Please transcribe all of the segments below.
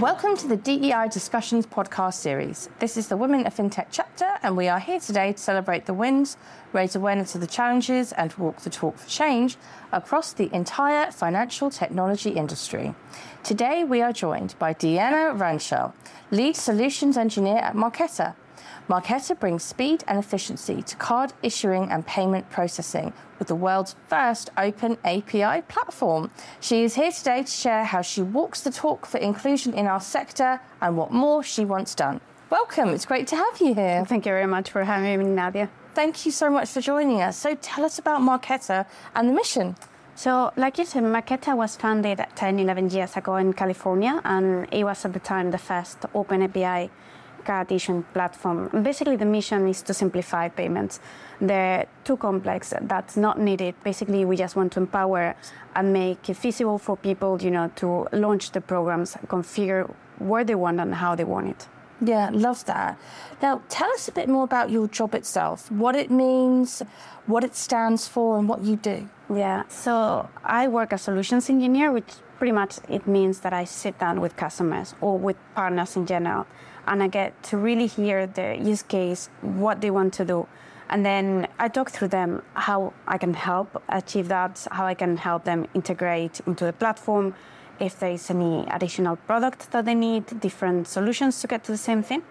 Welcome to the DEI Discussions podcast series. This is the Women of FinTech chapter, and we are here today to celebrate the wins, raise awareness of the challenges, and walk the talk for change across the entire financial technology industry. Today, we are joined by Diana Ranchal, Lead Solutions Engineer at Marqeta. Marqeta brings speed and efficiency to card issuing and payment processing with the world's first open API platform. She is here today to share how she walks the talk for inclusion in our sector and what more she wants done. Welcome, it's great to have you here. Thank you very much for having me, Nadia. Thank you so much for joining us. So tell us about Marqeta and the mission. So, like you said, Marqeta was founded 10, 11 years ago in California, and it was at the time the first open API card issuing platform. Basically, the mission is to simplify payments. They're too complex. That's not needed. Basically, we just want to empower and make it feasible for people, you know, to launch the programs, configure where they want and how they want it. Yeah, love that. Now, tell us a bit more about your job itself, what it means, what it stands for, and what you do. Yeah, so I work as solutions engineer, which pretty much it means that I sit down with customers or with partners in general and I get to really hear the use case, what they want to do. And then I talk through them how I can help achieve that, how I can help them integrate into the platform, if there is any additional product that they need, different solutions to get to the same thing.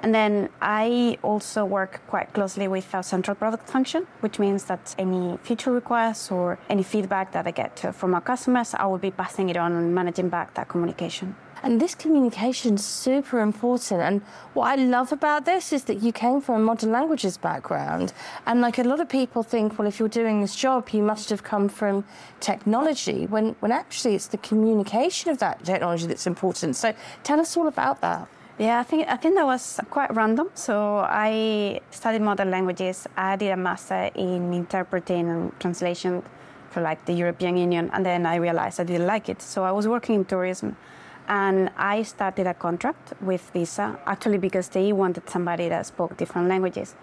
And then I also work quite closely with our central product function, which means that any feature requests or any feedback that I get from our customers, I will be passing it on and managing back that communication. And this communication is super important. And what I love about this is that you came from a modern languages background. And like a lot of people think, well, if you're doing this job, you must have come from technology, when, when actually it's the communication of that technology that's important. So tell us all about that. Yeah, I think I think that was quite random. So I studied modern languages. I did a master in interpreting and translation for like the European Union, and then I realized I didn't like it. So I was working in tourism, and I started a contract with Visa actually because they wanted somebody that spoke different languages.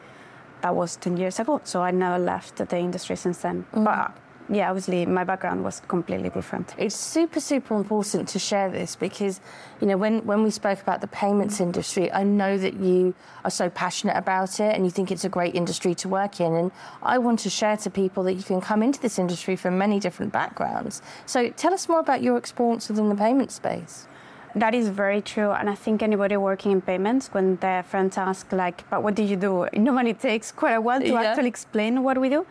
That was 10 years ago, so I never left the industry since then. Mm. But yeah, obviously my background was completely different. It's super, super important to share this because, you know, when, when we spoke about the payments industry, I know that you are so passionate about it and you think it's a great industry to work in. And I want to share to people that you can come into this industry from many different backgrounds. So tell us more about your experience within the payment space. That is very true, and I think anybody working in payments, when their friends ask, like, "But what do you do?" Normally, takes quite a while to yeah. actually explain what we do.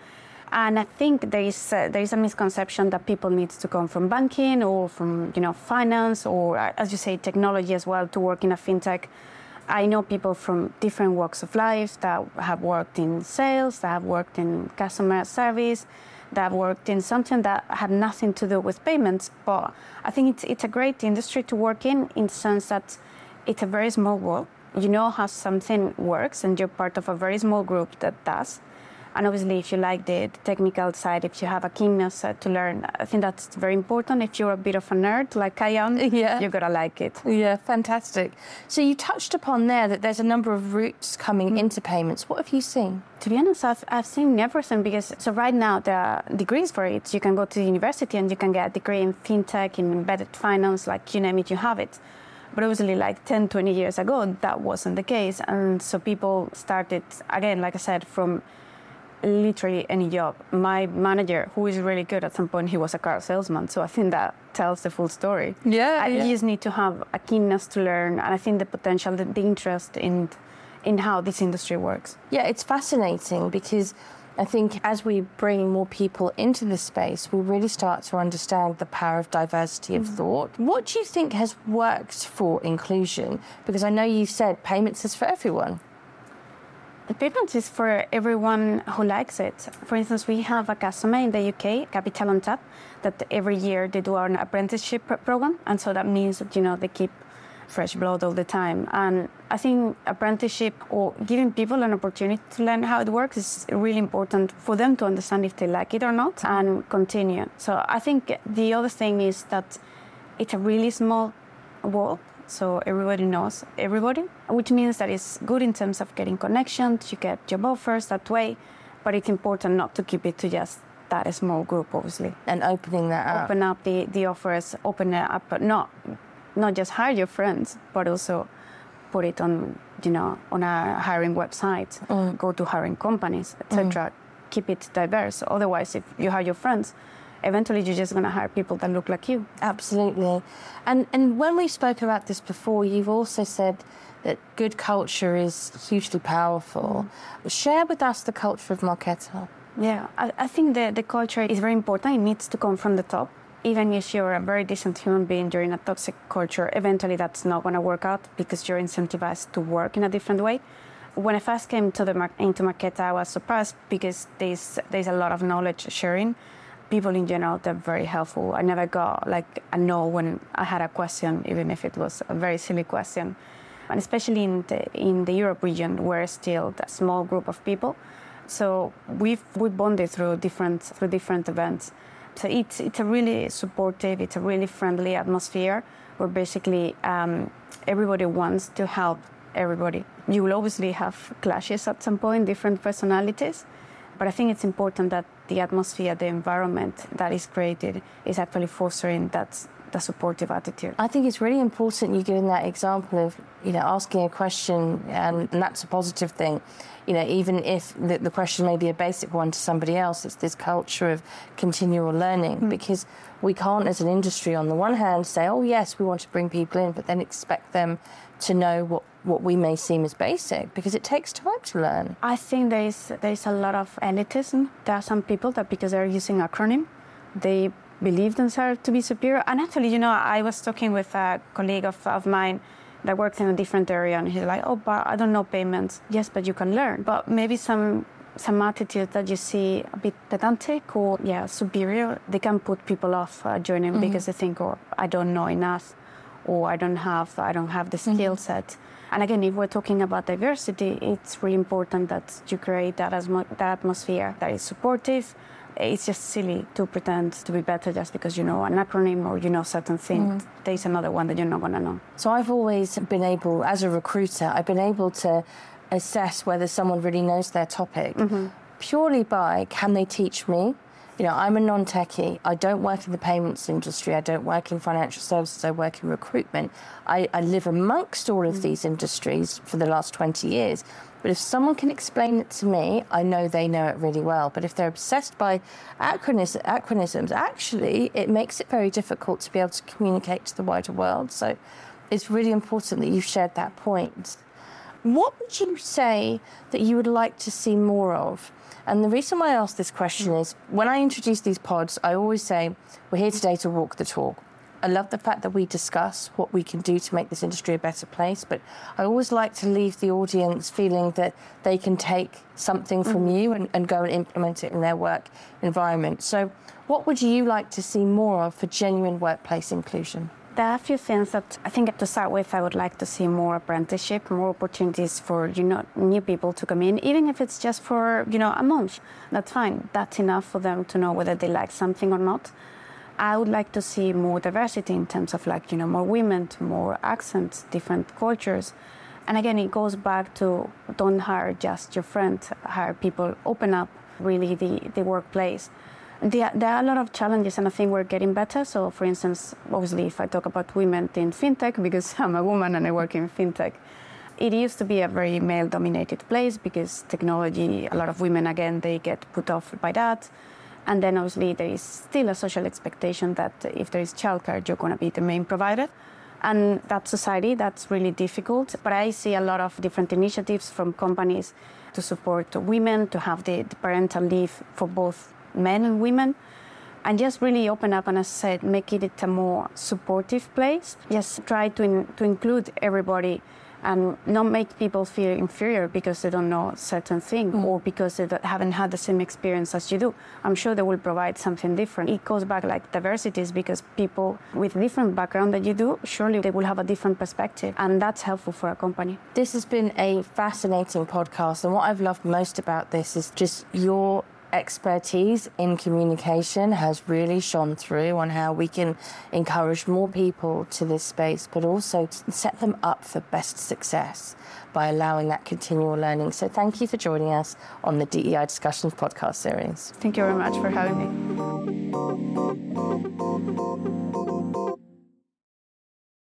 And I think there is uh, there is a misconception that people need to come from banking or from you know finance or uh, as you say technology as well to work in a fintech. I know people from different walks of life that have worked in sales, that have worked in customer service, that worked in something that had nothing to do with payments. But I think it's, it's a great industry to work in, in the sense that it's a very small world. You know how something works, and you're part of a very small group that does. And obviously, if you like the, the technical side, if you have a keenness uh, to learn, I think that's very important. If you're a bit of a nerd like I am, yeah. you're going to like it. Yeah, fantastic. So you touched upon there that there's a number of routes coming mm. into payments. What have you seen? To be honest, I've, I've seen everything because so right now there are degrees for it. You can go to the university and you can get a degree in fintech, in embedded finance, like you name it, you have it. But obviously, like 10, 20 years ago, that wasn't the case. And so people started, again, like I said, from literally any job. My manager, who is really good at some point, he was a car salesman. So I think that tells the full story. Yeah. I yeah. just need to have a keenness to learn. And I think the potential, the, the interest in, in how this industry works. Yeah, it's fascinating because I think as we bring more people into this space, we really start to understand the power of diversity of mm-hmm. thought. What do you think has worked for inclusion? Because I know you said payments is for everyone. The payment is for everyone who likes it. For instance, we have a customer in the UK, Capital on Tap, that every year they do an apprenticeship program, and so that means that you know they keep fresh blood all the time. And I think apprenticeship or giving people an opportunity to learn how it works is really important for them to understand if they like it or not and continue. So I think the other thing is that it's a really small world so everybody knows everybody, which means that it's good in terms of getting connections, you get job offers that way, but it's important not to keep it to just that small group, obviously. And opening that up. Open up the, the offers, open it up, but not not just hire your friends, but also put it on, you know, on a hiring website, mm. go to hiring companies, etc. Mm. Keep it diverse. Otherwise, if you hire your friends, eventually you're just going to hire people that look like you. Absolutely. And and when we spoke about this before, you've also said that good culture is hugely powerful. Mm. Share with us the culture of Marqeta. Yeah, I, I think the, the culture is very important. It needs to come from the top. Even if you're a very decent human being during a toxic culture, eventually that's not going to work out because you're incentivized to work in a different way. When I first came to the into Marqeta, I was surprised because there's there's a lot of knowledge sharing. People in general, they're very helpful. I never got like a no when I had a question, even if it was a very silly question. And especially in the in the Europe region, we're still a small group of people so we've we bonded through different through different events. So it's it's a really supportive, it's a really friendly atmosphere where basically um, everybody wants to help everybody. You will obviously have clashes at some point, different personalities, but I think it's important that the atmosphere, the environment that is created, is actually fostering that the supportive attitude. I think it's really important you giving that example of you know asking a question and, and that's a positive thing. You know, even if the, the, question may be a basic one to somebody else, it's this culture of continual learning mm. because we can't, as an industry, on the one hand, say, "Oh yes, we want to bring people in," but then expect them to know what what we may seem as basic because it takes time to learn. I think there is there is a lot of elitism. There are some people that because they're using acronym, they believe themselves to be superior. And actually, you know, I was talking with a colleague of, of mine that works in a different area, and he's like, "Oh, but I don't know payments." Yes, but you can learn. But maybe some some attitude that you see a bit pedantic or yeah superior, they can put people off uh, joining mm-hmm. because they think, "Oh, I don't know enough," or "I don't have I don't have the mm-hmm. skill set." And again, if we're talking about diversity, it's really important that you create that, asmo- that atmosphere that is supportive, it's just silly to pretend to be better just because you know an acronym or you know certain things. Mm. There's another one that you're not going to know. So I've always been able, as a recruiter, I've been able to assess whether someone really knows their topic mm-hmm. purely by can they teach me? You know, I'm a non techie. I don't work in the payments industry. I don't work in financial services. I work in recruitment. I, I live amongst all of mm. these industries for the last 20 years. But if someone can explain it to me, I know they know it really well. But if they're obsessed by acronyms, actually, it makes it very difficult to be able to communicate to the wider world. So it's really important that you've shared that point. What would you say that you would like to see more of? And the reason why I ask this question is when I introduce these pods, I always say, we're here today to walk the talk. I love the fact that we discuss what we can do to make this industry a better place, but I always like to leave the audience feeling that they can take something from mm-hmm. you and, and go and implement it in their work environment. So, what would you like to see more of for genuine workplace inclusion? There are a few things that I think to start with, I would like to see more apprenticeship, more opportunities for you know new people to come in, even if it's just for you know a month. That's fine. That's enough for them to know whether they like something or not. I would like to see more diversity in terms of like, you know, more women, more accents, different cultures. And again, it goes back to don't hire just your friend, hire people, open up really the, the workplace. There, there are a lot of challenges, and I think we're getting better. So, for instance, obviously, if I talk about women in fintech, because I'm a woman and I work in fintech, it used to be a very male dominated place because technology, a lot of women, again, they get put off by that. And then obviously there is still a social expectation that if there is childcare, you're going to be the main provider. And that society, that's really difficult. But I see a lot of different initiatives from companies to support women, to have the, the parental leave for both men and women. And just really open up and, as I said, make it a more supportive place. Just try to, in, to include everybody and not make people feel inferior because they don't know certain thing mm. or because they haven't had the same experience as you do. I'm sure they will provide something different. It goes back like diversity is because people with different background that you do, surely they will have a different perspective, and that's helpful for a company. This has been a fascinating podcast, and what I've loved most about this is just your expertise in communication has really shone through on how we can encourage more people to this space, but also set them up for best success by allowing that continual learning. So, thank you for joining us on the DEI Discussions podcast series. Thank you very much for having me.